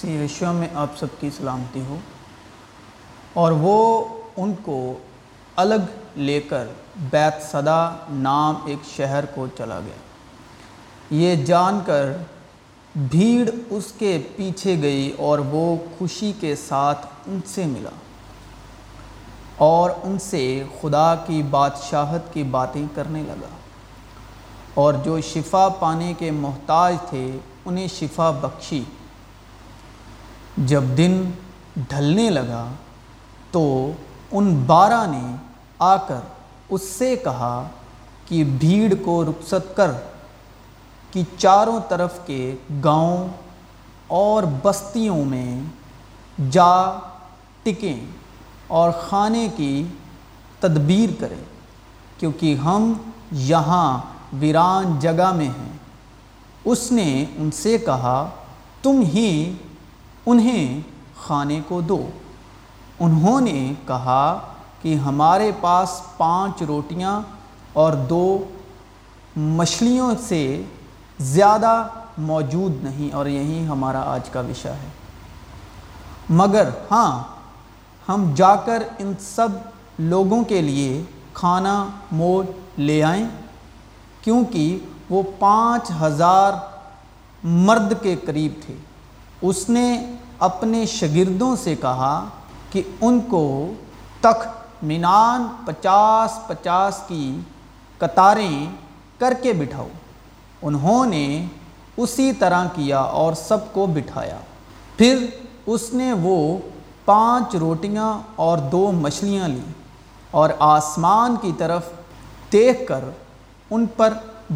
سی Yeshua میں آپ سب کی سلامتی ہو۔ اور وہ ان کو الگ لے کر بیت صدا نام ایک شہر کو چلا گیا۔ یہ جان کر بھیڑ اس کے پیچھے گئی اور وہ خوشی کے ساتھ ان سے ملا۔ اور ان سے خدا کی بادشاہت کی باتیں کرنے لگا۔ اور جو شفا پانے کے محتاج تھے، انہیں شفا بخشی۔ جب دن ڈھلنے لگا تو ان بارہ نے آ کر اس سے کہا کہ بھیڑ کو رخصت کر کہ چاروں طرف کے گاؤں اور بستیوں میں جا ٹکیں اور کھانے کی تدبیر کریں، کیونکہ ہم یہاں ویران جگہ میں ہیں۔ اس نے ان سے کہا، تم ہی انہیں کھانے کو دو۔ انہوں نے کہا کہ ہمارے پاس پانچ روٹیاں اور دو مچھلیوں سے زیادہ موجود نہیں اور یہی ہمارا آج کا وشا ہے۔ مگر ہاں ہم جا کر ان سب لوگوں کے لیے کھانا مول لے آئیں، کیونکہ وہ پانچ ہزار مرد کے قریب تھے۔ اس نے اپنے شاگردوں سے کہا کہ ان کو تخ مینان پچاس پچاس کی قطاریں کر کے بٹھاؤ۔ انہوں نے اسی طرح کیا اور سب کو بٹھایا۔ پھر اس نے وہ پانچ روٹیاں اور دو مچھلیاں لیں اور آسمان کی طرف دیکھ کر ان پر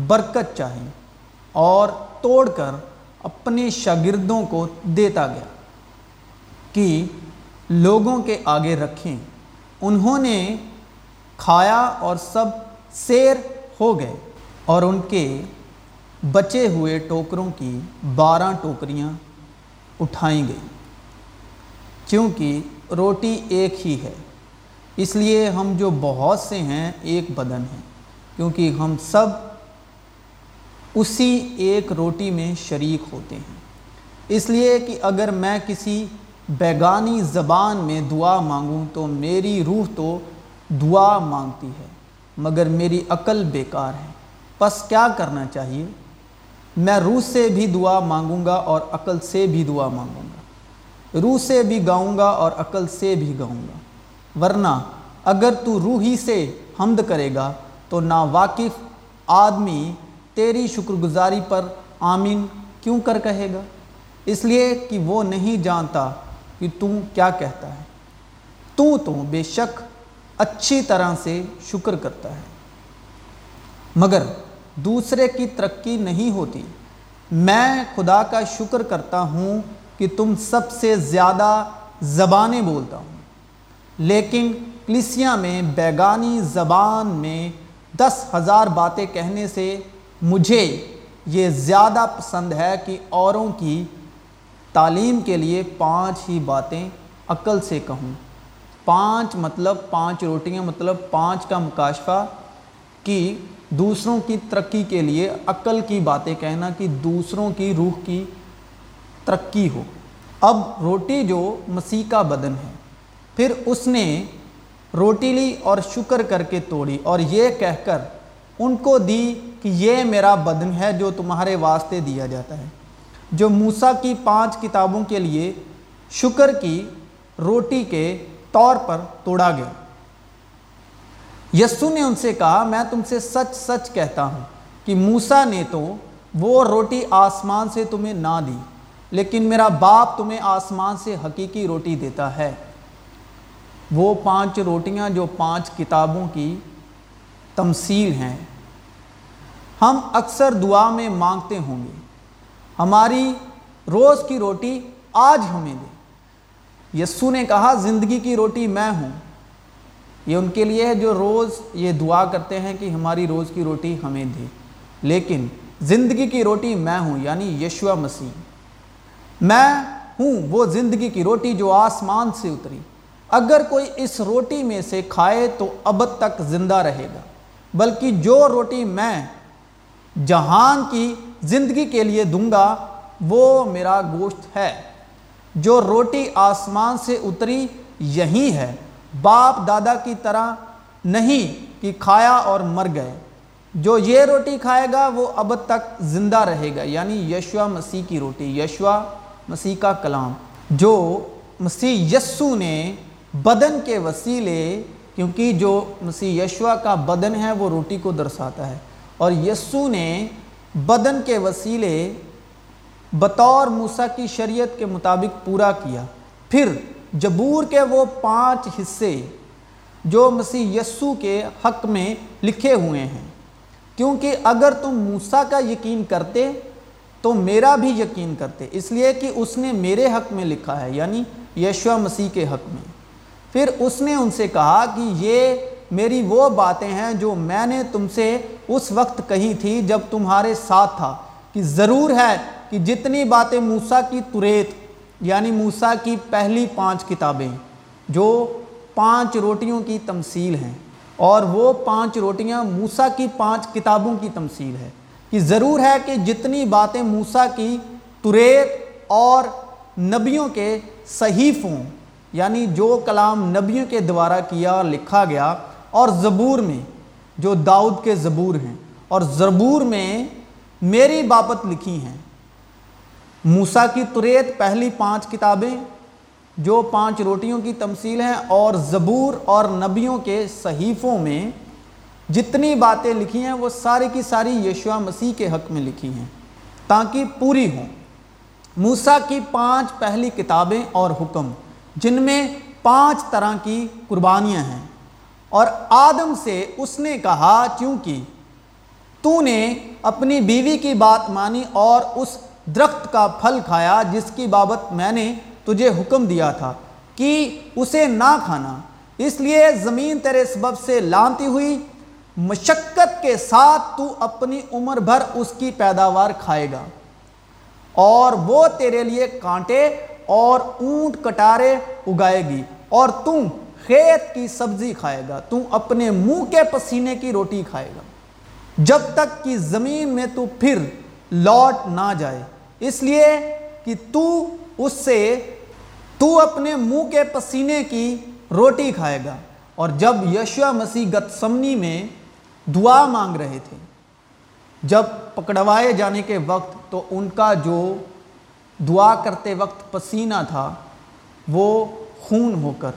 برکت چاہیں اور توڑ کر اپنے شاگردوں کو دیتا گیا۔ کہ لوگوں کے آگے رکھیں۔ انہوں نے کھایا اور سب سیر ہو گئے اور ان کے بچے ہوئے ٹوکروں کی بارہ ٹوکریاں اٹھائیں گئی کیونکہ روٹی ایک ہی ہے، اس لیے ہم جو بہت سے ہیں، ایک بدن ہیں۔ کیونکہ ہم سب اسی ایک روٹی میں شریک ہوتے ہیں۔ اس لیے کہ اگر میں کسی بیگانی زبان میں دعا مانگوں تو میری روح تو دعا مانگتی ہے، مگر میری عقل بیکار ہے۔ پس کیا کرنا چاہیے؟ میں روح سے بھی دعا مانگوں گا اور عقل سے بھی دعا مانگوں گا۔ روح سے بھی گاؤں گا اور عقل سے بھی گاؤں گا۔ ورنہ اگر تو روحی سے حمد کرے گا تو ناواقف آدمی تیری شکر گزاری پر آمین کیوں کر کہے گا؟ اس لیے کہ وہ نہیں جانتا کہ تو کیا کہتا ہے؟ تو تو بے شک اچھی طرح سے شکر کرتا ہے۔ مگر دوسرے کی ترقی نہیں ہوتی۔ میں خدا کا شکر کرتا ہوں کہ تم سب سے زیادہ زبانیں بولتا ہوں۔ لیکن کلیسیاں میں بیگانی زبان میں دس ہزار باتیں کہنے سے مجھے یہ زیادہ پسند ہے کہ اوروں کی تعلیم کے لیے پانچ ہی باتیں عقل سے کہوں۔ پانچ مطلب پانچ روٹیاں مطلب پانچ کا مکاشفہ کہ دوسروں کی ترقی کے لیے عقل کی باتیں کہنا کہ دوسروں کی روح کی ترقی ہو۔ اب روٹی جو مسیح کا بدن ہے، پھر اس نے روٹی لی اور شکر کر کے توڑی اور یہ کہہ کر ان کو دی کہ یہ میرا بدن ہے جو تمہارے واسطے دیا جاتا ہے۔ جو موسیٰ کی پانچ کتابوں کے لیے شکر کی روٹی کے طور پر توڑا گیا۔ یسو نے ان سے کہا، میں تم سے سچ سچ کہتا ہوں کہ موسیٰ نے تو وہ روٹی آسمان سے تمہیں نہ دی، لیکن میرا باپ تمہیں آسمان سے حقیقی روٹی دیتا ہے۔ وہ پانچ روٹیاں جو پانچ کتابوں کی تمثیل ہیں، ہم اکثر دعا میں مانگتے ہوں گے۔ ہماری روز کی روٹی آج ہمیں دے۔ یسو نے کہا، زندگی کی روٹی میں ہوں۔ یہ ان کے لیے ہے جو روز یہ دعا کرتے ہیں کہ ہماری روز کی روٹی ہمیں دے۔ لیکن زندگی کی روٹی میں ہوں یعنی یشوا مسیح۔ میں ہوں، وہ زندگی کی روٹی جو آسمان سے اتری۔ اگر کوئی اس روٹی میں سے کھائے تو ابد تک زندہ رہے گا، بلکہ جو روٹی میں جہان کی زندگی کے لیے دوں گا، وہ میرا گوشت ہے۔ جو روٹی آسمان سے اتری، یہی ہے۔ باپ دادا کی طرح نہیں کہ کھایا اور مر گئے۔ جو یہ روٹی کھائے گا، وہ اب تک زندہ رہے گا۔ یعنی یشوا مسیح کی روٹی یشوا مسیح کا کلام۔ جو مسیح یسو نے بدن کے وسیلے، کیونکہ جو مسیح یشوا کا بدن ہے، وہ روٹی کو درساتا ہے۔ اور یسو نے بدن کے وسیلے بطور موسیٰ کی شریعت کے مطابق پورا کیا۔ پھر جبور کے وہ پانچ حصے جو مسیح یسو کے حق میں لکھے ہوئے ہیں۔ کیونکہ اگر تم موسیٰ کا یقین کرتے تو میرا بھی یقین کرتے۔ اس لیے کہ اس نے میرے حق میں لکھا ہے یعنی یشوہ مسیح کے حق میں۔ پھر اس نے ان سے کہا کہ یہ میری وہ باتیں ہیں جو میں نے تم سے اس وقت کہی تھی جب تمہارے ساتھ تھا کہ ضرور ہے کہ جتنی باتیں موسیٰ کی تریت یعنی موسیٰ کی پہلی پانچ کتابیں، جو پانچ روٹیوں کی تمثیل ہیں، اور وہ پانچ روٹیاں موسیٰ کی پانچ کتابوں کی تمثیل ہے کہ ضرور ہے کہ جتنی باتیں موسیٰ کی تریت اور نبیوں کے صحیفوں یعنی جو کلام نبیوں کے دوارا کیا اور لکھا گیا اور زبور میں، جو داؤد کے زبور ہیں۔ اور زبور میں میری بابت لکھی ہیں۔ موسیٰ کی تریت پہلی پانچ کتابیں، جو پانچ روٹیوں کی تمثیل ہیں، اور زبور اور نبیوں کے صحیفوں میں جتنی باتیں لکھی ہیں، وہ ساری کی ساری یشوا مسیح کے حق میں لکھی ہیں۔ تاکہ پوری ہوں۔ موسیٰ کی پانچ پہلی کتابیں اور حکم، جن میں پانچ طرح کی قربانیاں ہیں۔ اور آدم سے اس نے کہا چونکہ تو نے اپنی بیوی کی بات مانی اور اس درخت کا پھل کھایا جس کی بابت میں نے تجھے حکم دیا تھا کہ اسے نہ کھانا۔ اس لیے زمین تیرے سبب سے لانتی ہوئی، مشقت کے ساتھ تو اپنی عمر بھر اس کی پیداوار کھائے گا۔ اور وہ تیرے لیے کانٹے اور اونٹ کٹارے اگائے گی۔ اور تم خیت کی سبزی کھائے گا تم اپنے منہ کے پسینے کی روٹی کھائے گا۔ جب تک کہ زمین میں تو پھر لوٹ نہ جائے۔ اس لیے کہ تو اس سے تو اپنے منہ کے پسینے کی روٹی کھائے گا۔ اور جب یشوا مسیح گت سمنی میں دعا مانگ رہے تھے، جب پکڑوائے جانے کے وقت، تو ان کا جو دعا کرتے وقت پسینہ تھا، وہ خون ہو کر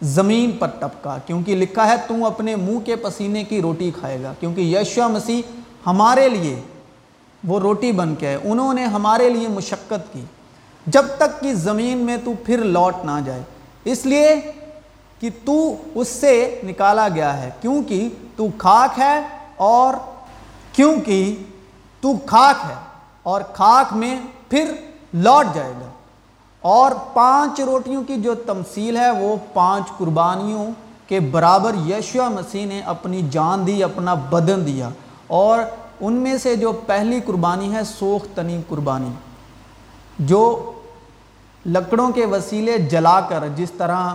زمین پر ٹپکا، کیونکہ لکھا ہے تم اپنے منہ کے پسینے کی روٹی کھائے گا، کیونکہ یشوا مسیح ہمارے لیے وہ روٹی بن کے ہے انہوں نے ہمارے لیے مشقت کی۔ جب تک کہ زمین میں تو پھر لوٹ نہ جائے، اس لیے کہ تو اس سے نکالا گیا ہے، کیونکہ تو خاک ہے اور کیونکہ تو خاک ہے اور خاک میں پھر لوٹ جائے گا۔ اور پانچ روٹیوں کی جو تمثیل ہے وہ پانچ قربانیوں کے برابر یشوا مسیح نے اپنی جان دی، اپنا بدن دیا۔ اور ان میں سے جو پہلی قربانی ہے سوخ تنی قربانی، جو لکڑوں کے وسیلے جلا کر، جس طرح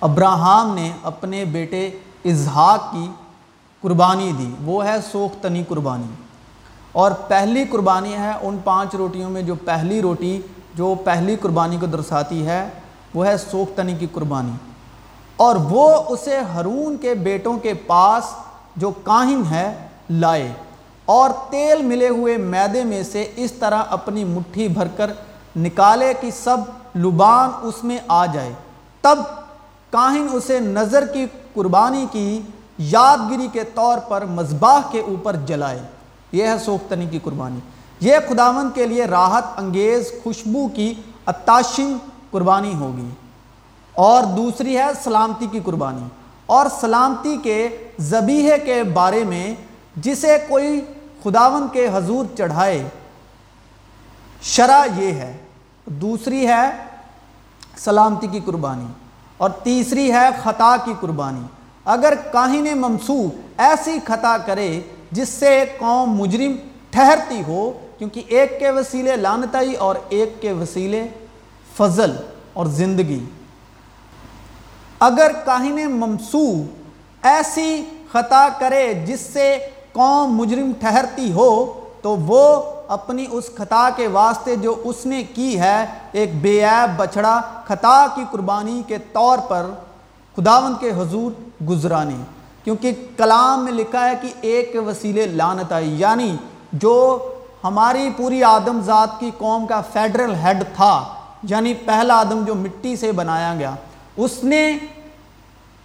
ابراہم نے اپنے بیٹے اظہاق کی قربانی دی، وہ ہے سوخ تنی قربانی۔ اور پہلی قربانی ہے ان پانچ روٹیوں میں جو پہلی روٹی جو پہلی قربانی کو درساتی ہے، وہ ہے سوخ تنی کی قربانی۔ اور وہ اسے ہرون کے بیٹوں کے پاس جو کاہن ہے، لائے۔ اور تیل ملے ہوئے میدے میں سے اس طرح اپنی مٹھی بھر کر نکالے کہ سب لبان اس میں آ جائے۔ تب کاہن اسے نظر کی قربانی کی یادگیری کے طور پر مذباح کے اوپر جلائے۔ یہ ہے سوختنی کی قربانی۔ یہ خداون کے لیے راحت، انگیز، خوشبو کی اتاشن قربانی ہوگی۔ اور دوسری ہے سلامتی کی قربانی۔ اور سلامتی کے زبیحے کے بارے میں جسے کوئی خداون کے حضور چڑھائے شرح یہ ہے۔ دوسری ہے سلامتی کی قربانی۔ اور تیسری ہے خطا کی قربانی۔ اگر کاہن ممسو ایسی خطا کرے جس سے قوم مجرم ٹھہرتی ہو، کیونکہ ایک کے وسیلے لانتائی اور ایک کے وسیلے فضل اور زندگی۔ اگر کاہن ممسو ایسی خطا کرے جس سے قوم مجرم ٹھہرتی ہو، تو وہ اپنی اس خطا کے واسطے جو اس نے کی ہے، ایک بے عیب بچڑا خطا کی قربانی کے طور پر خداوند کے حضور گزرانے۔ کیونکہ کلام میں لکھا ہے کہ ایک وسیلے لانت آئی یعنی جو ہماری پوری آدم ذات کی قوم کا فیڈرل ہیڈ تھا یعنی پہلا آدم جو مٹی سے بنایا گیا، اس نے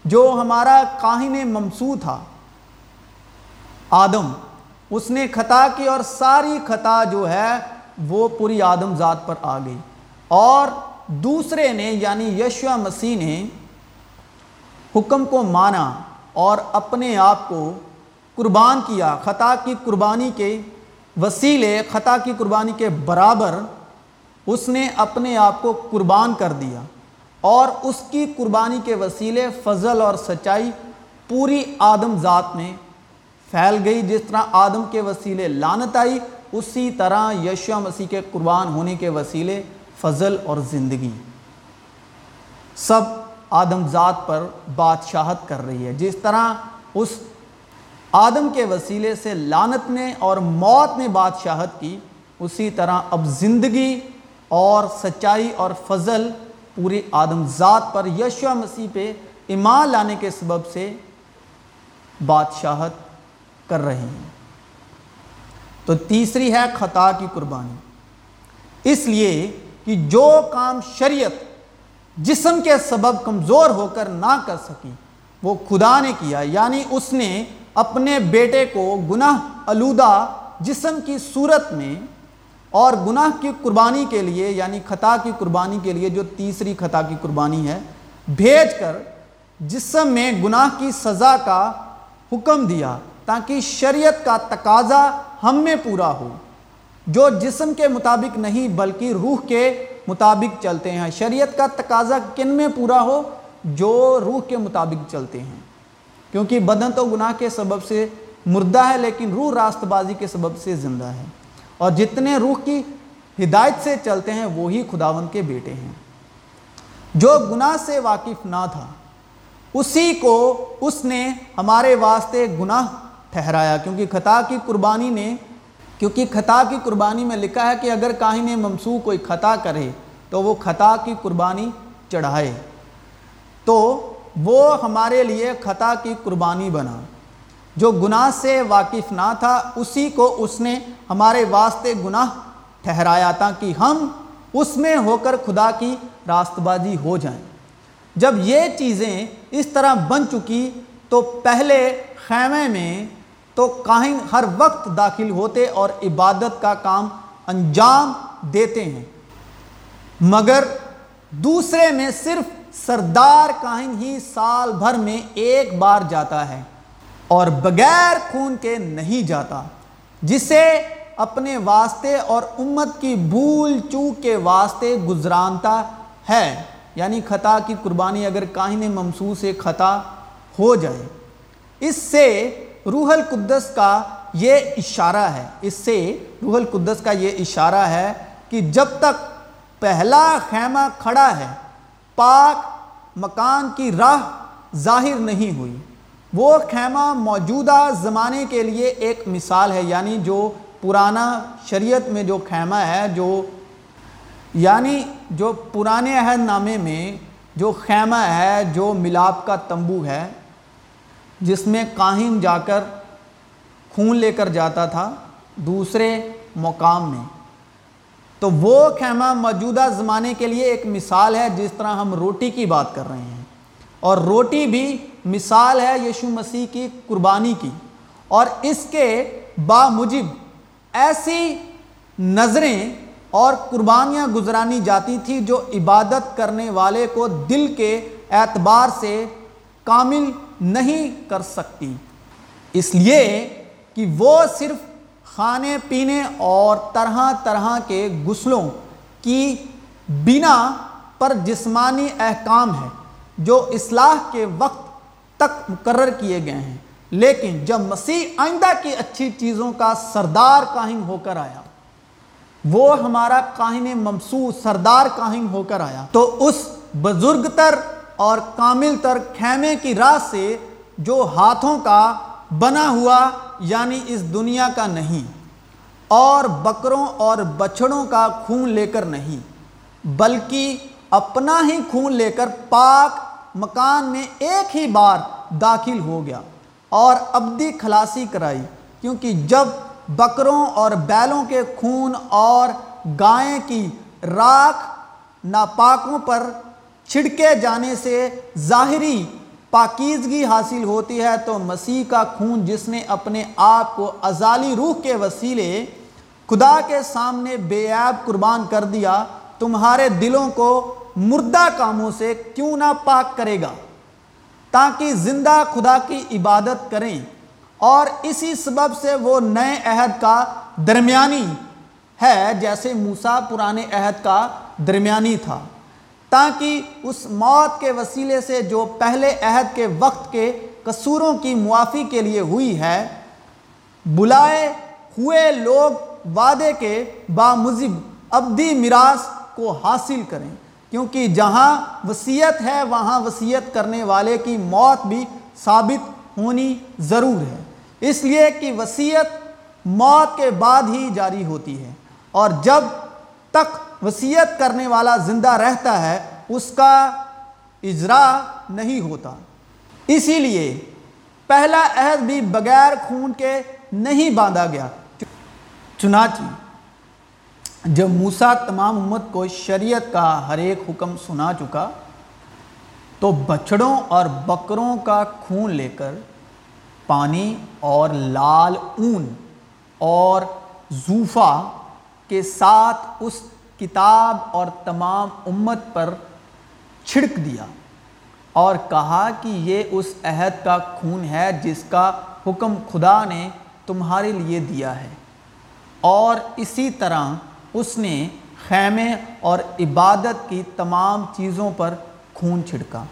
جو ہمارا کاہن ممسو تھا، آدم، اس نے خطا کی اور ساری خطا جو ہے وہ پوری آدم ذات پر آ گئی۔ اور دوسرے نے یعنی یشوا مسیح نے حکم کو مانا۔ اور اپنے آپ کو قربان کیا، خطا کی قربانی کے وسیلے، خطا کی قربانی کے برابر اس نے اپنے آپ کو قربان کر دیا اور اس کی قربانی کے وسیلے فضل اور سچائی پوری آدم ذات میں پھیل گئی۔ جس طرح آدم کے وسیلے لانت آئی، اسی طرح یشو مسیح کے قربان ہونے کے وسیلے فضل اور زندگی۔ سب آدم ذات پر بادشاہت کر رہی ہے۔ جس طرح اس آدم کے وسیلے سے لانت نے اور موت نے بادشاہت کی، اسی طرح اب زندگی اور سچائی اور فضل پوری آدم ذات پر یشو مسیح پہ ایمان لانے کے سبب سے بادشاہت کر رہے ہیں۔ تو تیسری ہے خطا کی قربانی۔ اس لیے کہ جو کام شریعت جسم کے سبب کمزور ہو کر نہ کر سکی وہ خدا نے کیا یعنی اس نے اپنے بیٹے کو گناہ آلودہ جسم کی صورت میں اور گناہ کی قربانی کے لیے یعنی خطا کی قربانی کے لیے، جو تیسری خطا کی قربانی ہے، بھیج کر جسم میں گناہ کی سزا کا حکم دیا تاکہ شریعت کا تقاضا ہم میں پورا ہو۔ جو جسم کے مطابق نہیں بلکہ روح کے مطابق چلتے ہیں۔ شریعت کا تقاضا کن میں پورا ہو؟ جو روح کے مطابق چلتے ہیں۔ کیونکہ بدن تو گناہ کے سبب سے مردہ ہے، لیکن روح راست بازی کے سبب سے زندہ ہے۔ اور جتنے روح کی ہدایت سے چلتے ہیں، وہی خداون کے بیٹے ہیں۔ جو گناہ سے واقف نہ تھا، اسی کو اس نے ہمارے واسطے گناہ ٹھہرایا۔ کیونکہ خطا کی قربانی نے کیونکہ خطا کی قربانی میں لکھا ہے کہ اگر کاہن ممسو کوئی خطا کرے تو وہ خطا کی قربانی چڑھائے۔ تو وہ ہمارے لیے خطا کی قربانی بنا۔ جو گناہ سے واقف نہ تھا، اسی کو اس نے ہمارے واسطے گناہ ٹھہرایا تھا کہ ہم اس میں ہو کر خدا کی راست بازی ہو جائیں۔ جب یہ چیزیں اس طرح بن چکی تو پہلے خیمے میں تو کاہن ہر وقت داخل ہوتے اور عبادت کا کام انجام دیتے ہیں۔ مگر دوسرے میں صرف سردار کاہن ہی سال بھر میں ایک بار جاتا ہے اور بغیر خون کے نہیں جاتا، جسے اپنے واسطے اور امت کی بھول چوک کے واسطے گزرانتا ہے۔ یعنی خطا کی قربانی اگر کاہن ممسو سے خطا ہو جائے، اس سے روح القدس کا یہ اشارہ ہے۔ اس سے روح القدس کا یہ اشارہ ہے کہ جب تک پہلا خیمہ کھڑا ہے، پاک مکان کی راہ ظاہر نہیں ہوئی۔ وہ خیمہ موجودہ زمانے کے لیے ایک مثال ہے یعنی جو پرانا شریعت میں جو خیمہ ہے، جو یعنی جو پرانے عہد نامے میں جو خیمہ ہے، جو ملاپ کا تمبو ہے جس میں کاہن جا کر خون لے کر جاتا تھا دوسرے مقام میں۔ تو وہ خیمہ موجودہ زمانے کے لیے ایک مثال ہے جس طرح ہم روٹی کی بات کر رہے ہیں۔ اور روٹی بھی مثال ہے یشو مسیح کی قربانی کی۔ اور اس کے بامجب ایسی نظریں اور قربانیاں گزرانی جاتی تھی جو عبادت کرنے والے کو دل کے اعتبار سے کامل نہیں کر سکتی۔ اس لیے کہ وہ صرف کھانے پینے اور طرح طرح کے غسلوں کی بنا پر جسمانی احکام ہے جو اصلاح کے وقت تک مقرر کیے گئے ہیں۔ لیکن جب مسیح آئندہ کی اچھی چیزوں کا سردار کاہن ہو کر آیا، وہ ہمارا کاہن ممسو سردار کاہن ہو کر آیا، تو اس بزرگ تر اور کامل تر خیمے کی راہ سے جو ہاتھوں کا بنا ہوا یعنی اس دنیا کا نہیں، اور بکروں اور بچڑوں کا خون لے کر نہیں، بلکہ اپنا ہی خون لے کر پاک مکان میں ایک ہی بار داخل ہو گیا اور ابدی خلاصی کرائی۔ کیونکہ جب بکروں اور بیلوں کے خون اور گائیں کی راکھ ناپاکوں پر چھڑکے جانے سے ظاہری پاکیزگی حاصل ہوتی ہے تو مسیح کا خون جس نے اپنے آپ کو ازالی روح کے وسیلے خدا کے سامنے بے عیب قربان کر دیا، تمہارے دلوں کو مردہ کاموں سے کیوں نہ پاک کرے گا؟ تاکہ زندہ خدا کی عبادت کریں۔ اور اسی سبب سے وہ نئے عہد کا درمیانی ہے، جیسے موسیٰ پرانے عہد کا درمیانی تھا۔ تاکہ اس موت کے وسیلے سے جو پہلے عہد کے وقت کے قصوروں کی معافی کے لیے ہوئی ہے، بلائے ہوئے لوگ وعدے کے بامزب ابدی میراث کو حاصل کریں۔ کیونکہ جہاں وصیت ہے، وہاں وصیت کرنے والے کی موت بھی ثابت ہونی ضرور ہے۔ اس لیے کہ وصیت موت کے بعد ہی جاری ہوتی ہے اور جب تک وصیت کرنے والا زندہ رہتا ہے، اس کا اجرا نہیں ہوتا۔ اسی لیے پہلا عہد بھی بغیر خون کے نہیں باندھا گیا۔ چنانچہ، جب موسیٰ تمام امت کو شریعت کا ہر ایک حکم سنا چکا، تو بچڑوں اور بکروں کا خون لے کر پانی اور لال اون اور زوفا کے ساتھ اس کتاب اور تمام امت پر چھڑک دیا اور کہا کہ یہ اس عہد کا خون ہے جس کا حکم خدا نے تمہارے لیے دیا ہے۔ اور اسی طرح اس نے خیمے اور عبادت کی تمام چیزوں پر خون چھڑکا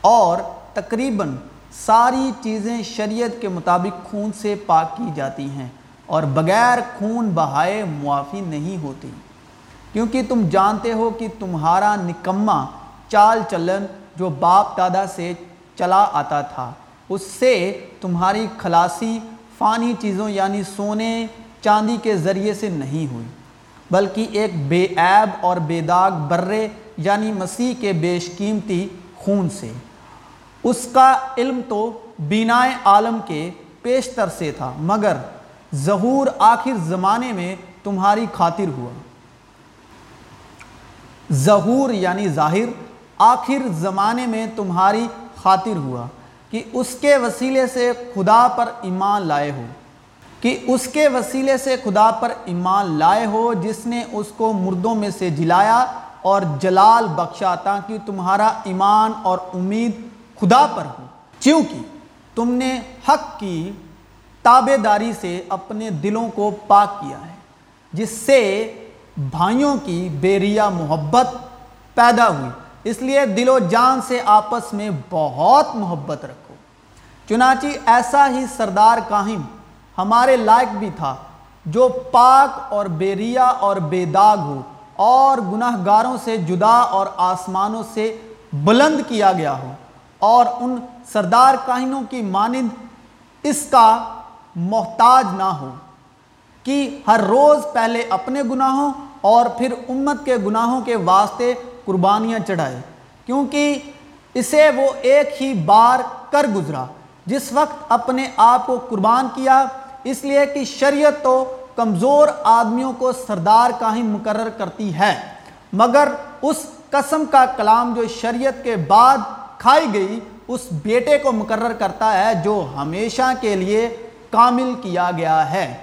اور تقریباً ساری چیزیں شریعت کے مطابق خون سے پاک کی جاتی ہیں اور بغیر خون بہائے معافی نہیں ہوتی۔ کیونکہ تم جانتے ہو کہ تمہارا نکمہ چال چلن جو باپ دادا سے چلا آتا تھا، اس سے تمہاری خلاصی فانی چیزوں یعنی سونے چاندی کے ذریعے سے نہیں ہوئی، بلکہ ایک بے عیب اور بے داغ برے یعنی مسیح کے بیش قیمتی خون سے۔ اس کا علم تو بینائے عالم کے پیشتر سے تھا، مگر ظہور آخر زمانے میں تمہاری خاطر ہوا۔ ظہور یعنی ظاہر، آخر زمانے میں تمہاری خاطر ہوا کہ اس کے وسیلے سے خدا پر ایمان لائے ہو، کہ اس کے وسیلے سے خدا پر ایمان لائے ہو جس نے اس کو مردوں میں سے جلایا اور جلال بخشا تاکہ تمہارا ایمان اور امید خدا پر ہو۔ چونکہ تم نے حق کی تابے داری سے اپنے دلوں کو پاک کیا ہے، جس سے بھائیوں کی بیریا محبت پیدا ہوئی۔ اس لیے دل و جان سے آپس میں بہت محبت رکھو۔ چنانچہ ایسا ہی سردار کاہم ہمارے لائق بھی تھا، جو پاک اور بیریا اور بے داغ ہو اور گناہ گاروں سے جدا اور آسمانوں سے بلند کیا گیا ہو۔ اور ان سردار کاہنوں کی مانند اس کا محتاج نہ ہو۔ کہ ہر روز پہلے اپنے گناہوں اور پھر امت کے گناہوں کے واسطے قربانیاں چڑھائے۔ کیونکہ اسے وہ ایک ہی بار کر گزرا، جس وقت اپنے آپ کو قربان کیا۔ اس لیے کہ شریعت تو کمزور آدمیوں کو سردار کا ہی مقرر کرتی ہے۔ مگر اس قسم کا کلام جو شریعت کے بعد کھائی گئی، اس بیٹے کو مقرر کرتا ہے جو ہمیشہ کے لیے کامل کیا گیا ہے۔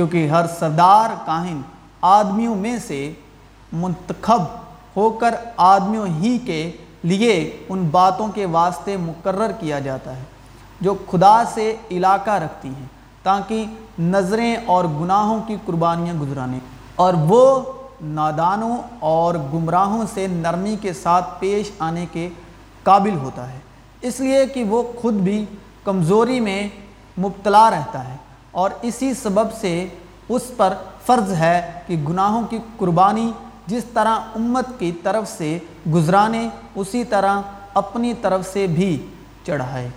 کیونکہ ہر سردار کاہن آدمیوں میں سے منتخب ہو کر آدمیوں ہی کے لیے ان باتوں کے واسطے مقرر کیا جاتا ہے، جو خدا سے علاقہ رکھتی ہیں، تاکہ نظریں اور گناہوں کی قربانیاں گزرانے۔ اور وہ نادانوں اور گمراہوں سے نرمی کے ساتھ پیش آنے کے قابل ہوتا ہے۔ اس لیے کہ وہ خود بھی کمزوری میں مبتلا رہتا ہے۔ اور اسی سبب سے اس پر فرض ہے کہ گناہوں کی قربانی جس طرح امت کی طرف سے گزرانے، اسی طرح اپنی طرف سے بھی چڑھائے۔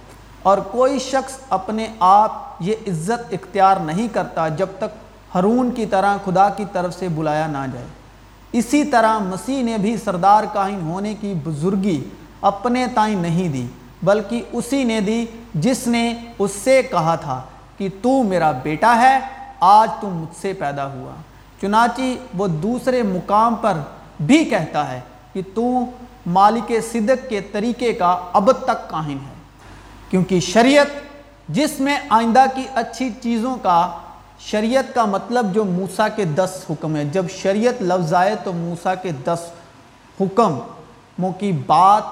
اور کوئی شخص اپنے آپ یہ عزت اختیار نہیں کرتا جب تک ہرون کی طرح خدا کی طرف سے بلایا نہ جائے۔ اسی طرح مسیح نے بھی سردار کاہن ہونے کی بزرگی اپنے تائیں نہیں دی، بلکہ اسی نے دی جس نے اس سے کہا تھا۔ کہ تو میرا بیٹا ہے، آج تو مجھ سے پیدا ہوا۔ چنانچہ وہ دوسرے مقام پر بھی کہتا ہے کہ تو مالک صدق کے طریقے کا اب تک کاہن ہے۔ کیونکہ شریعت جس میں آئندہ کی اچھی چیزوں کا، شریعت کا مطلب جو موسیٰ کے دس حکم ہے۔ جب شریعت لفظ آئے تو موسیٰ کے دس حکم کی بات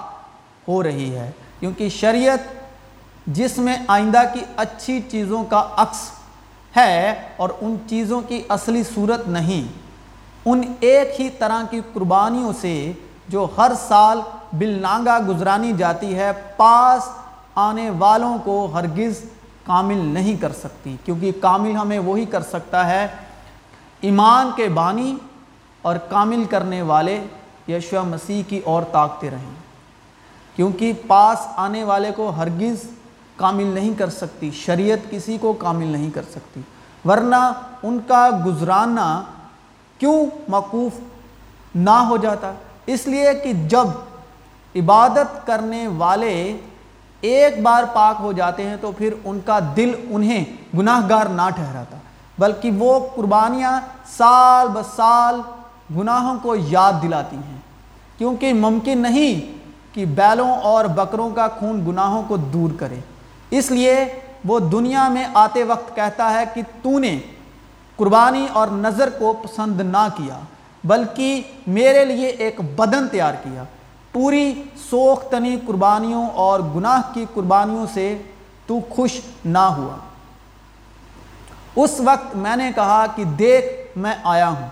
ہو رہی ہے۔ کیونکہ شریعت جس میں آئندہ کی اچھی چیزوں کا عکس ہے اور ان چیزوں کی اصلی صورت نہیں۔ ان ایک ہی طرح کی قربانیوں سے جو ہر سال بالناگا گزرانی جاتی ہے، پاس آنے والوں کو ہرگز کامل نہیں کر سکتی۔ کیونکہ کامل ہمیں وہی کر سکتا ہے، ایمان کے بانی اور کامل کرنے والے یشوع مسیح کی اور طاقتیں رہیں۔ کیونکہ پاس آنے والے کو ہرگز کامل نہیں کر سکتی، شریعت کسی کو کامل نہیں کر سکتی۔ ورنہ ان کا گزرانہ کیوں موقوف نہ ہو جاتا؟ اس لیے کہ جب عبادت کرنے والے ایک بار پاک ہو جاتے ہیں تو پھر ان کا دل انہیں گناہ گار نہ ٹھہراتا۔ بلکہ وہ قربانیاں سال بسال گناہوں کو یاد دلاتی ہیں۔ کیونکہ ممکن نہیں کہ بیلوں اور بکروں کا خون گناہوں کو دور کرے۔ اس لیے وہ دنیا میں آتے وقت کہتا ہے کہ تو نے قربانی اور نظر کو پسند نہ کیا، بلکہ میرے لیے ایک بدن تیار کیا۔ پوری سوختنی قربانیوں اور گناہ کی قربانیوں سے تو خوش نہ ہوا۔ اس وقت میں نے کہا کہ دیکھ، میں آیا ہوں۔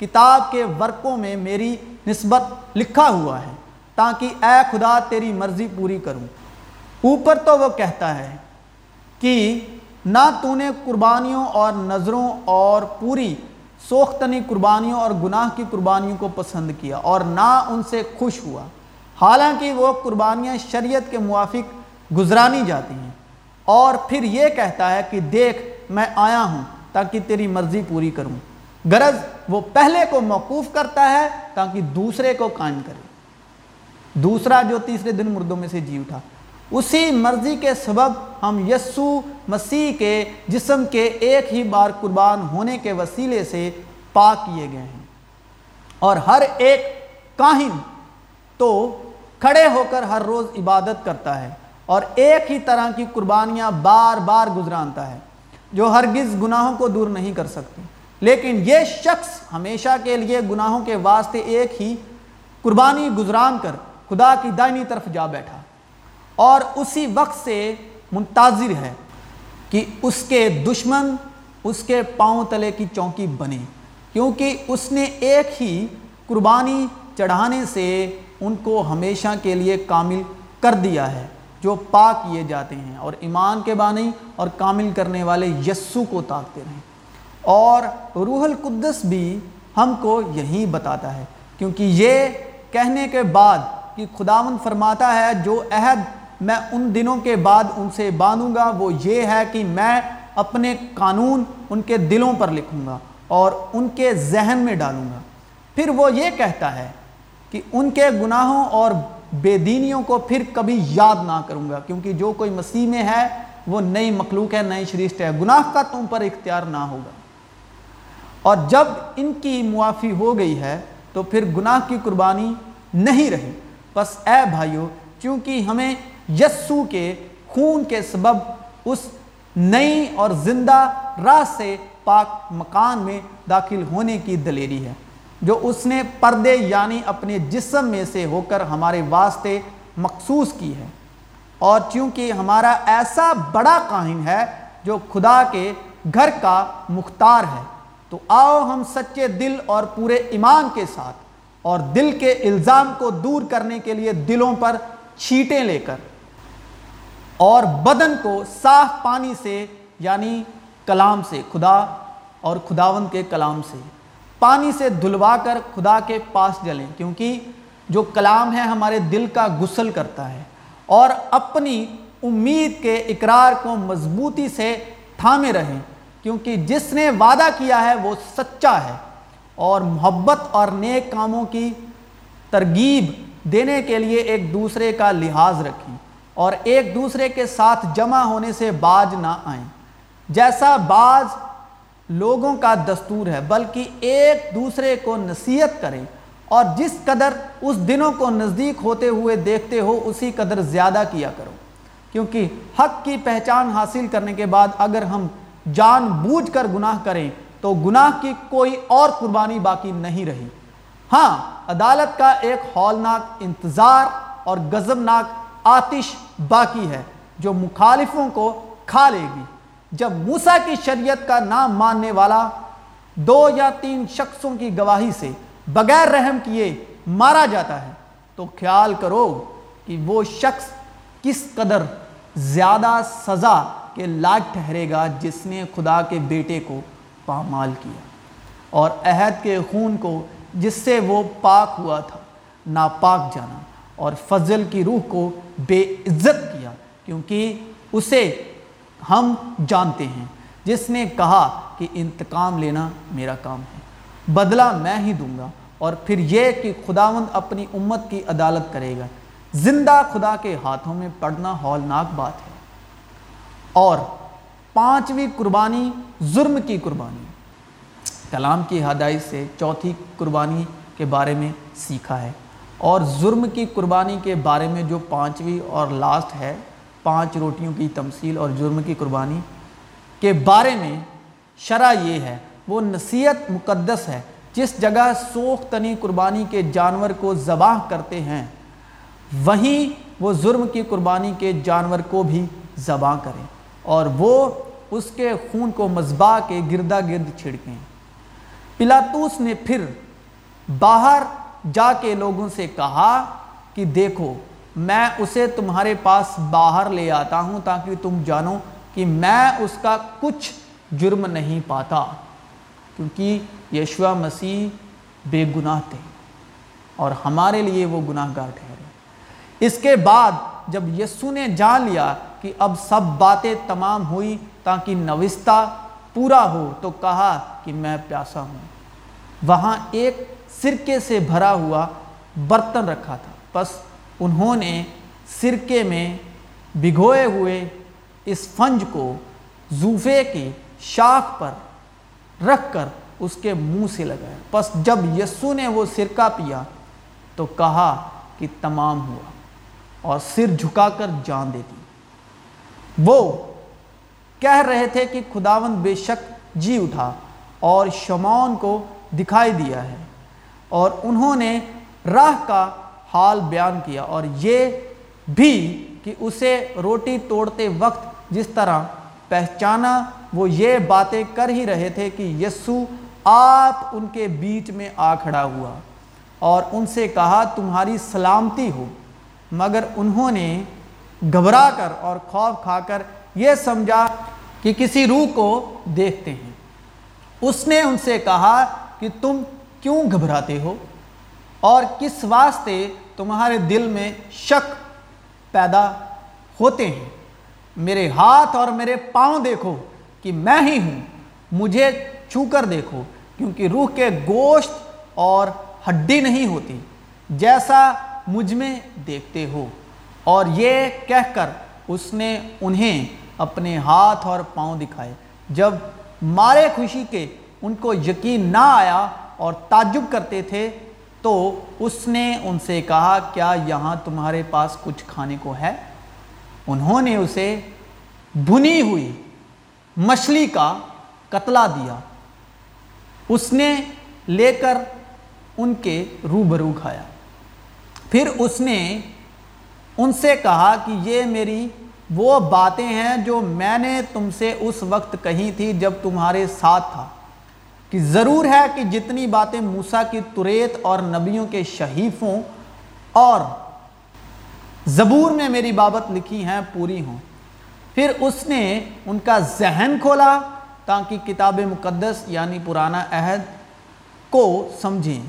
کتاب کے ورقوں میں میری نسبت لکھا ہوا ہے، تاکہ اے خدا تیری مرضی پوری کروں۔ اوپر تو وہ کہتا ہے کہ نہ تو نے قربانیوں اور نظروں اور پوری سوختنی قربانیوں اور گناہ کی قربانیوں کو پسند کیا اور نہ ان سے خوش ہوا۔ حالانکہ وہ قربانیاں شریعت کے موافق گزرانی جاتی ہیں۔ اور پھر یہ کہتا ہے کہ دیکھ، میں آیا ہوں تاکہ تیری مرضی پوری کروں۔ غرض وہ پہلے کو موقوف کرتا ہے تاکہ دوسرے کو قائم کرے۔ دوسرا جو تیسرے دن مردوں میں سے جی اٹھا۔ اسی مرضی کے سبب ہم یسو مسیح کے جسم کے ایک ہی بار قربان ہونے کے وسیلے سے پاک کیے گئے ہیں۔ اور ہر ایک کاہن تو کھڑے ہو کر ہر روز عبادت کرتا ہے اور ایک ہی طرح کی قربانیاں بار بار گزرانتا ہے، جو ہرگز گناہوں کو دور نہیں کر سکتی۔ لیکن یہ شخص ہمیشہ کے لیے گناہوں کے واسطے ایک ہی قربانی گزران کر خدا کی دائنی طرف جا بیٹھا۔ اور اسی وقت سے منتظر ہے کہ اس کے دشمن اس کے پاؤں تلے کی چونکی بنے، کیونکہ اس نے ایک ہی قربانی چڑھانے سے ان کو ہمیشہ کے لیے کامل کر دیا ہے، جو پاک کیے جاتے ہیں اور ایمان کے بانی اور کامل کرنے والے یسو کو طاقتے رہیں۔ اور روح القدس بھی ہم کو یہی بتاتا ہے، کیونکہ یہ کہنے کے بعد کہ خداون فرماتا ہے، جو عہد میں ان دنوں کے بعد ان سے باندھوں گا، وہ یہ ہے کہ میں اپنے قانون ان کے دلوں پر لکھوں گا اور ان کے ذہن میں ڈالوں گا۔ پھر وہ یہ کہتا ہے کہ ان کے گناہوں اور بے دینیوں کو پھر کبھی یاد نہ کروں گا، کیونکہ جو کوئی مسیح میں ہے، وہ نئی مخلوق ہے، نئی شریشت ہے۔ گناہ کا تم پر اختیار نہ ہوگا۔ اور جب ان کی معافی ہو گئی ہے، تو پھر گناہ کی قربانی نہیں رہی۔ بس اے بھائیو، چونکہ ہمیں یسو کے خون کے سبب اس نئی اور زندہ راہ سے پاک مکان میں داخل ہونے کی دلیری ہے، جو اس نے پردے یعنی اپنے جسم میں سے ہو کر ہمارے واسطے مخصوص کی ہے۔ اور چونکہ ہمارا ایسا بڑا قائم ہے جو خدا کے گھر کا مختار ہے، تو آؤ ہم سچے دل اور پورے ایمان کے ساتھ اور دل کے الزام کو دور کرنے کے لیے دلوں پر چھیٹیں لے کر اور بدن کو صاف پانی سے یعنی کلام سے، خدا اور خداون کے کلام سے، پانی سے دھلوا کر خدا کے پاس جلیں، کیونکہ جو کلام ہے ہمارے دل کا غسل کرتا ہے، اور اپنی امید کے اقرار کو مضبوطی سے تھامے رہیں، کیونکہ جس نے وعدہ کیا ہے وہ سچا ہے، اور محبت اور نیک کاموں کی ترغیب دینے کے لیے ایک دوسرے کا لحاظ رکھیں۔ اور ایک دوسرے کے ساتھ جمع ہونے سے باز نہ آئیں۔ جیسا بعض لوگوں کا دستور ہے، بلکہ ایک دوسرے کو نصیحت کریں اور جس قدر اس دنوں کو نزدیک ہوتے ہوئے دیکھتے ہو، اسی قدر زیادہ کیا کرو۔ کیونکہ حق کی پہچان حاصل کرنے کے بعد اگر ہم جان بوجھ کر گناہ کریں، تو گناہ کی کوئی اور قربانی باقی نہیں رہی۔ ہاں عدالت کا ایک ہولناک انتظار اور غزبناک آتش باقی ہے، جو مخالفوں کو کھا لے گی۔ جب موسیٰ کی شریعت کا نام ماننے والا دو یا تین شخصوں کی گواہی سے بغیر رحم کیے مارا جاتا ہے، تو خیال کرو کہ وہ شخص کس قدر زیادہ سزا کے لائق ٹھہرے گا جس نے خدا کے بیٹے کو پامال کیا۔ اور عہد کے خون کو، جس سے وہ پاک ہوا تھا، ناپاک جانا۔ اور فضل کی روح کو بے عزت کیا، کیونکہ اسے ہم جانتے ہیں۔ جس نے کہا کہ انتقام لینا میرا کام ہے، بدلہ میں ہی دوں گا اور پھر یہ کہ خداوند اپنی امت کی عدالت کرے گا۔ زندہ خدا کے ہاتھوں میں پڑنا ہولناک بات ہے۔ اور پانچویں قربانی ظلم کی قربانی، کلام کی ہدایت سے چوتھی قربانی کے بارے میں سیکھا ہے۔ اور ظلم کی قربانی کے بارے میں جو پانچویں اور لاسٹ ہے، پانچ روٹیوں کی تمثیل اور جرم کی قربانی کے بارے میں شرح یہ ہے۔ وہ نصیحت مقدس ہے۔ جس جگہ سوخ تنی قربانی کے جانور کو ذبح کرتے ہیں، وہیں وہ ظلم کی قربانی کے جانور کو بھی ذبح کریں اور وہ اس کے خون کو مذبح کے گردہ گرد چھڑکیں۔ پلاتوس نے پھر باہر جا کے لوگوں سے کہا کہ دیکھو، میں اسے تمہارے پاس باہر لے آتا ہوں تاکہ تم جانو کہ میں اس کا کچھ جرم نہیں پاتا، کیونکہ یشوا مسیح بے گناہ تھے اور ہمارے لیے وہ گناہ گار ٹھہرے۔ اس کے بعد جب یسو نے جان لیا کہ اب سب باتیں تمام ہوئی تاکہ نوستہ پورا ہو، تو کہا کہ میں پیاسا ہوں۔ وہاں ایک سرکے سے بھرا ہوا برتن رکھا تھا۔ بس انہوں نے سرکے میں بھگوئے ہوئے اس فنج کو زوفے کی شاخ پر رکھ کر اس کے منہ سے لگایا۔ پس جب یسو نے وہ سرکہ پیا تو کہا کہ تمام ہوا اور سر جھکا کر جان دیتی۔ وہ کہہ رہے تھے کہ خداوند بے شک جی اٹھا اور شمون کو دکھائی دیا ہے۔ اور انہوں نے راہ کا حال بیان کیا اور یہ بھی کہ اسے روٹی توڑتے وقت جس طرح پہچانا، وہ یہ باتیں کر ہی رہے تھے کہ یسو آپ ان کے بیچ میں آ کھڑا ہوا اور ان سے کہا، تمہاری سلامتی ہو۔ مگر انہوں نے گھبرا کر اور خوف کھا کر یہ سمجھا کہ کسی روح کو دیکھتے ہیں۔ اس نے ان سے کہا کہ تم کیوں گھبراتے ہو؟ اور کس واسطے تمہارے دل میں شک پیدا ہوتے ہیں؟ میرے ہاتھ اور میرے پاؤں دیکھو کہ میں ہی ہوں، مجھے چھو کر دیکھو، کیونکہ روح کے گوشت اور ہڈی نہیں ہوتی، جیسا مجھ میں دیکھتے ہو۔ اور یہ کہہ کر اس نے انہیں اپنے ہاتھ اور پاؤں دکھائے۔ جب مارے خوشی کے ان کو یقین نہ آیا اور تعجب کرتے تھے، تو اس نے ان سے کہا، کیا یہاں تمہارے پاس کچھ کھانے کو ہے؟ انہوں نے اسے بھنی ہوئی مچھلی کا قتلہ دیا۔ اس نے لے کر ان کے روبرو کھایا۔ پھر اس نے ان سے کہا کہ یہ میری وہ باتیں ہیں جو میں نے تم سے اس وقت کہی تھی جب تمہارے ساتھ تھا۔ کہ ضرور ہے کہ جتنی باتیں موسیٰ کی تریت اور نبیوں کے شہیفوں اور زبور میں میری بابت لکھی ہیں پوری ہوں۔ پھر اس نے ان کا ذہن کھولا تاکہ کتاب مقدس یعنی پرانا عہد کو سمجھیں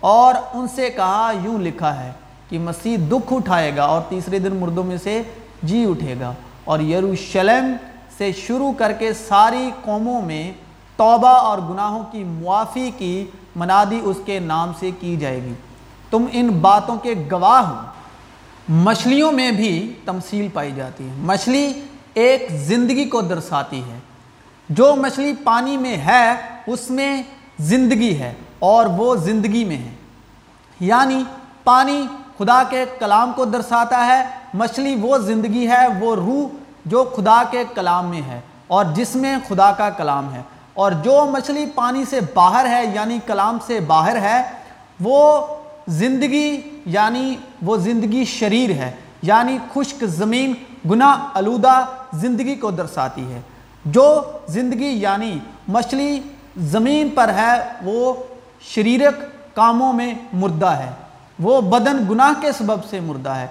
اور ان سے کہا، یوں لکھا ہے کہ مسیح دکھ اٹھائے گا اور تیسرے دن مردوں میں سے جی اٹھے گا اور یروشلم سے شروع کر کے ساری قوموں میں توبہ اور گناہوں کی معافی کی منادی اس کے نام سے کی جائے گی۔ تم ان باتوں کے گواہ ہو۔ مچھلیوں میں بھی تمثیل پائی جاتی ہے۔ مچھلی ایک زندگی کو درساتی ہے۔ جو مچھلی پانی میں ہے، اس میں زندگی ہے اور وہ زندگی میں ہے۔ یعنی پانی خدا کے کلام کو درساتا ہے، مچھلی وہ زندگی ہے، وہ روح جو خدا کے کلام میں ہے اور جس میں خدا کا کلام ہے۔ اور جو مچھلی پانی سے باہر ہے یعنی کلام سے باہر ہے، وہ زندگی یعنی وہ زندگی شریر ہے یعنی خشک زمین، گناہ آلودہ زندگی کو درساتی ہے۔ جو زندگی یعنی مچھلی زمین پر ہے، وہ شریرک کاموں میں مردہ ہے۔ وہ بدن گناہ کے سبب سے مردہ ہے۔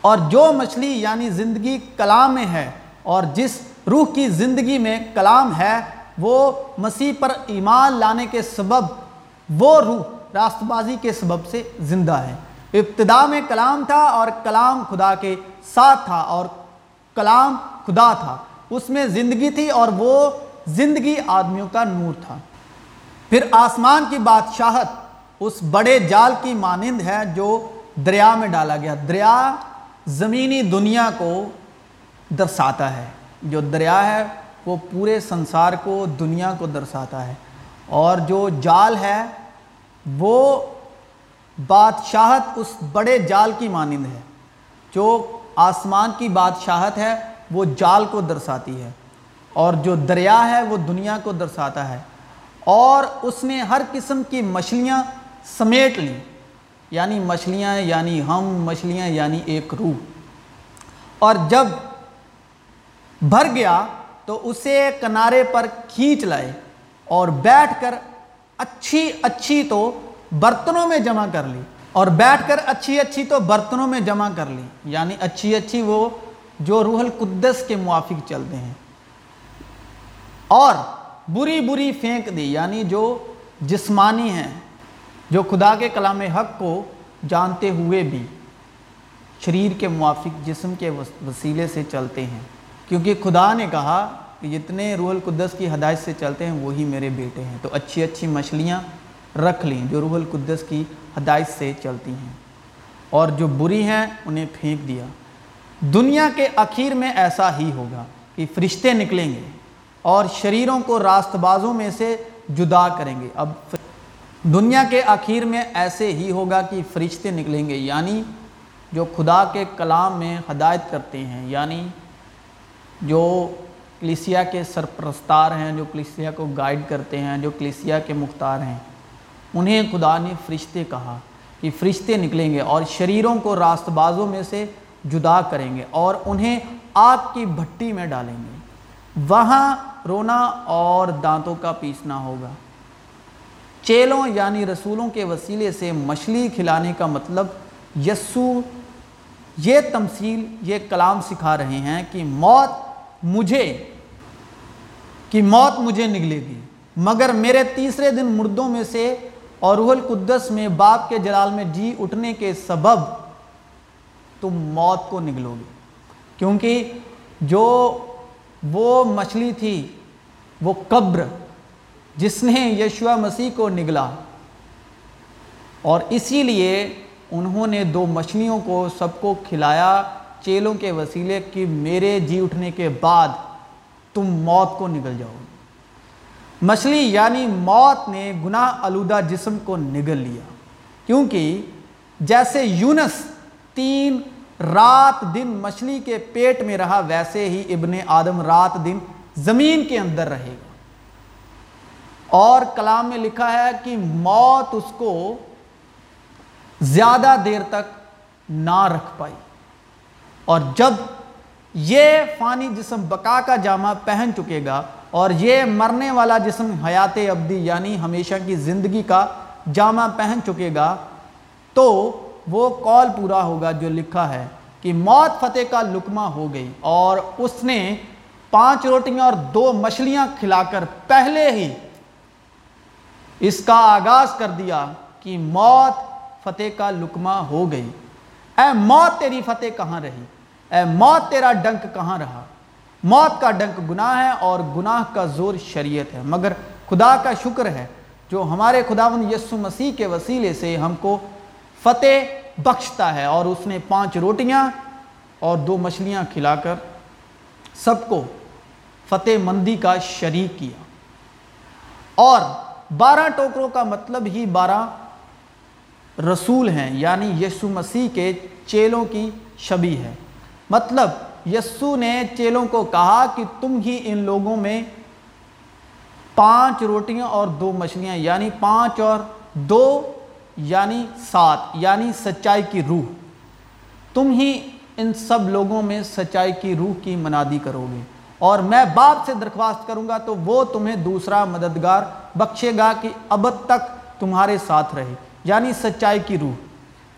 اور جو مچھلی یعنی زندگی کلام میں ہے، اور جس روح کی زندگی میں کلام ہے وہ مسیح پر ایمان لانے کے سبب، وہ روح راست بازی کے سبب سے زندہ ہے۔ ابتدا میں کلام تھا اور کلام خدا کے ساتھ تھا اور کلام خدا تھا۔ اس میں زندگی تھی اور وہ زندگی آدمیوں کا نور تھا۔ پھر آسمان کی بادشاہت اس بڑے جال کی مانند ہے جو دریا میں ڈالا گیا۔ دریا زمینی دنیا کو درساتا ہے۔ جو دریا ہے وہ پورے سنسار کو، دنیا کو درساتا ہے۔ اور جو جال ہے، وہ بادشاہت اس بڑے جال کی مانند ہے۔ جو آسمان کی بادشاہت ہے، وہ جال کو درساتی ہے۔ اور جو دریا ہے، وہ دنیا کو درساتا ہے۔ اور اس نے ہر قسم کی مچھلیاں سمیٹ لی یعنی مچھلیاں یعنی ہم، مچھلیاں یعنی ایک روح۔ اور جب بھر گیا تو اسے کنارے پر کھینچ لائے اور بیٹھ کر اچھی اچھی تو برتنوں میں جمع کر لی اور بیٹھ کر اچھی اچھی تو برتنوں میں جمع کر لی۔ یعنی اچھی اچھی وہ جو روح القدس کے موافق چلتے ہیں۔ اور بری بری پھینک دی یعنی جو جسمانی ہیں، جو خدا کے کلام حق کو جانتے ہوئے بھی شریر کے موافق جسم کے وسیلے سے چلتے ہیں۔ کیونکہ خدا نے کہا کہ جتنے روح القدس کی ہدایت سے چلتے ہیں، وہی میرے بیٹے ہیں۔ تو اچھی اچھی مچھلیاں رکھ لیں جو روح القدس کی ہدایت سے چلتی ہیں۔ اور جو بری ہیں، انہیں پھینک دیا۔ دنیا کے اخیر میں ایسا ہی ہوگا کہ فرشتے نکلیں گے اور شریروں کو راست بازوں میں سے جدا کریں گے۔ اب دنیا کے آخر میں ایسے ہی ہوگا کہ فرشتے نکلیں گے یعنی جو خدا کے کلام میں ہدایت کرتے ہیں یعنی جو کلیسیا کے سرپرستار ہیں، جو کلیسیا کو گائیڈ کرتے ہیں، جو کلیسیا کے مختار ہیں، انہیں خدا نے فرشتے کہا کہ فرشتے نکلیں گے اور شریروں کو راست بازوں میں سے جدا کریں گے اور انہیں آگ کی بھٹی میں ڈالیں گے۔ وہاں رونا اور دانتوں کا پیسنا ہوگا۔ چیلوں یعنی رسولوں کے وسیلے سے مچھلی کھلانے کا مطلب یسو یہ تمثیل، یہ کلام سکھا رہے ہیں کہ موت مجھے، کہ موت مجھے نگلے گی۔ مگر میرے تیسرے دن مردوں میں سے اور روح القدس میں باپ کے جلال میں جی اٹھنے کے سبب تم موت کو نگلو گے۔ کیونکہ جو وہ مچھلی تھی، وہ قبر، جس نے یشوع مسیح کو نگلا۔ اور اسی لیے انہوں نے دو مچھلیوں کو سب کو کھلایا، چیلوں کے وسیلے کہ میرے جی اٹھنے کے بعد تم موت کو نگل جاؤ۔ مچھلی یعنی موت نے گناہ آلودہ جسم کو نگل لیا۔ کیونکہ جیسے یونس تین رات دن مچھلی کے پیٹ میں رہا، ویسے ہی ابن آدم رات دن زمین کے اندر رہے گا۔ اور کلام میں لکھا ہے کہ موت اس کو زیادہ دیر تک نہ رکھ پائی۔ اور جب یہ فانی جسم بقا کا جامع پہن چکے گا اور یہ مرنے والا جسم حیات ابدی یعنی ہمیشہ کی زندگی کا جامع پہن چکے گا، تو وہ قول پورا ہوگا جو لکھا ہے کہ موت فتح کا لکمہ ہو گئی اور اس نے پانچ روٹیاں اور دو مچھلیاں کھلا کر پہلے ہی اس کا آغاز کر دیا کہ موت فتح کا لکمہ ہو گئی۔ اے موت تیری فتح کہاں رہی؟ اے موت تیرا ڈنک کہاں رہا؟ موت کا ڈنک گناہ ہے اور گناہ کا زور شریعت ہے۔ مگر خدا کا شکر ہے جو ہمارے خداون یسو مسیح کے وسیلے سے ہم کو فتح بخشتا ہے اور اس نے پانچ روٹیاں اور دو مچھلیاں کھلا کر سب کو فتح مندی کا شریک کیا۔ اور بارہ ٹوکروں کا مطلب ہی بارہ رسول ہیں یعنی یسو مسیح کے چیلوں کی شبی ہے۔ مطلب یسو نے چیلوں کو کہا کہ تم ہی ان لوگوں میں پانچ روٹیاں اور دو مچھلیاں یعنی پانچ اور دو یعنی سات یعنی سچائی کی روح۔ تم ہی ان سب لوگوں میں سچائی کی روح کی منادی کرو گے۔ اور میں باپ سے درخواست کروں گا تو وہ تمہیں دوسرا مددگار بخشے گا کہ اب تک تمہارے ساتھ رہے۔ یعنی سچائی کی روح،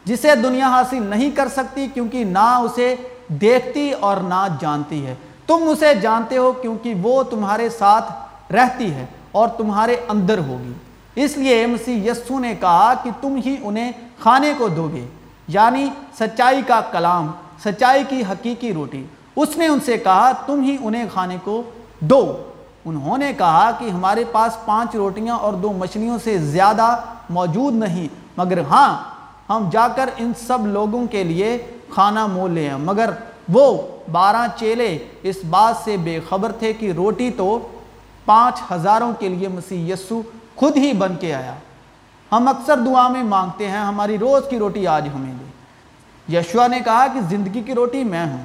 جسے دنیا حاصل نہیں کر سکتی کیونکہ نہ اسے دیکھتی اور نہ جانتی ہے۔ تم اسے جانتے ہو کیونکہ وہ تمہارے ساتھ رہتی ہے اور تمہارے اندر ہوگی۔ اس لیے مسیح یسو نے کہا کہ تم ہی انہیں کھانے کو دو گے یعنی سچائی کا کلام، سچائی کی حقیقی روٹی۔ اس نے ان سے کہا، تم ہی انہیں کھانے کو دو۔ انہوں نے کہا کہ ہمارے پاس پانچ روٹیاں اور دو مچھلیوں سے زیادہ موجود نہیں۔ مگر ہاں ہم جا کر ان سب لوگوں کے لیے کھانا مول لے ہیں مگر وہ بارہ چیلے اس بات سے بے خبر تھے کہ روٹی تو پانچ ہزاروں کے لیے مسیح یسو خود ہی بن کے آیا۔ ہم اکثر دعا میں مانگتے ہیں، ہماری روز کی روٹی آج ہمیں دے۔ یشوا نے کہا کہ زندگی کی روٹی میں ہوں۔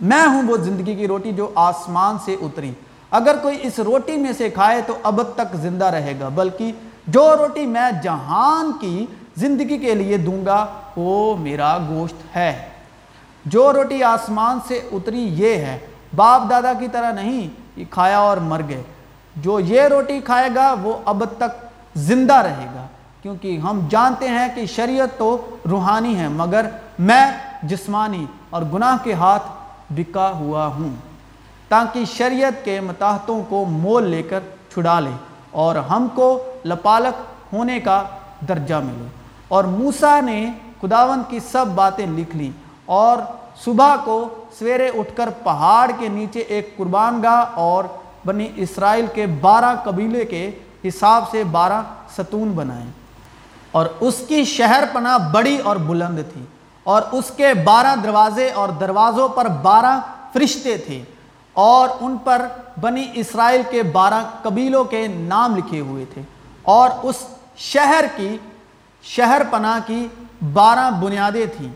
میں ہوں وہ زندگی کی روٹی جو آسمان سے اتری۔ اگر کوئی اس روٹی میں سے کھائے تو اب تک زندہ رہے گا، بلکہ جو روٹی میں جہان کی زندگی کے لیے دوں گا، وہ میرا گوشت ہے۔ جو روٹی آسمان سے اتری، یہ ہے۔ باپ دادا کی طرح نہیں کہ کھایا اور مر گئے۔ جو یہ روٹی کھائے گا، وہ اب تک زندہ رہے گا۔ کیونکہ ہم جانتے ہیں کہ شریعت تو روحانی ہے، مگر میں جسمانی اور گناہ کے ہاتھ بکا ہوا ہوں۔ تاکہ شریعت کے متاحتوں کو مول لے کر چھڑا لے اور ہم کو لپالک ہونے کا درجہ ملے۔ اور موسیٰ نے خداون کی سب باتیں لکھ لیں۔ اور صبح کو سویرے اٹھ کر پہاڑ کے نیچے ایک قربان گاہ اور بنی اسرائیل کے بارہ قبیلے کے حساب سے بارہ ستون بنائیں اور اس کی شہر پناہ بڑی اور بلند تھی۔ اور اس کے بارہ دروازے اور دروازوں پر بارہ فرشتے تھے۔ اور ان پر بنی اسرائیل کے بارہ قبیلوں کے نام لکھے ہوئے تھے۔ اور اس شہر کی، شہر پناہ کی بارہ بنیادیں تھیں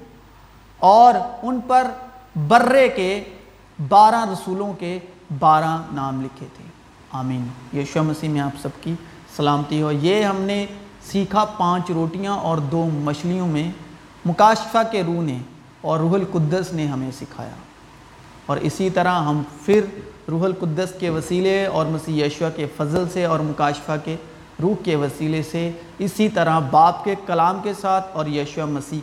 اور ان پر برے کے بارہ رسولوں کے بارہ نام لکھے تھے۔ آمین۔ یشو مسیح میں آپ سب کی سلامتی ہو۔ یہ ہم نے سیکھا پانچ روٹیاں اور دو مچھلیوں میں۔ مکاشفہ کے روح نے اور روح القدس نے ہمیں سکھایا۔ اور اسی طرح ہم پھر روح القدس کے وسیلے اور مسیح یشوہ کے فضل سے اور مکاشفہ کے روح کے وسیلے سے اسی طرح باپ کے کلام کے ساتھ اور یشوہ مسیح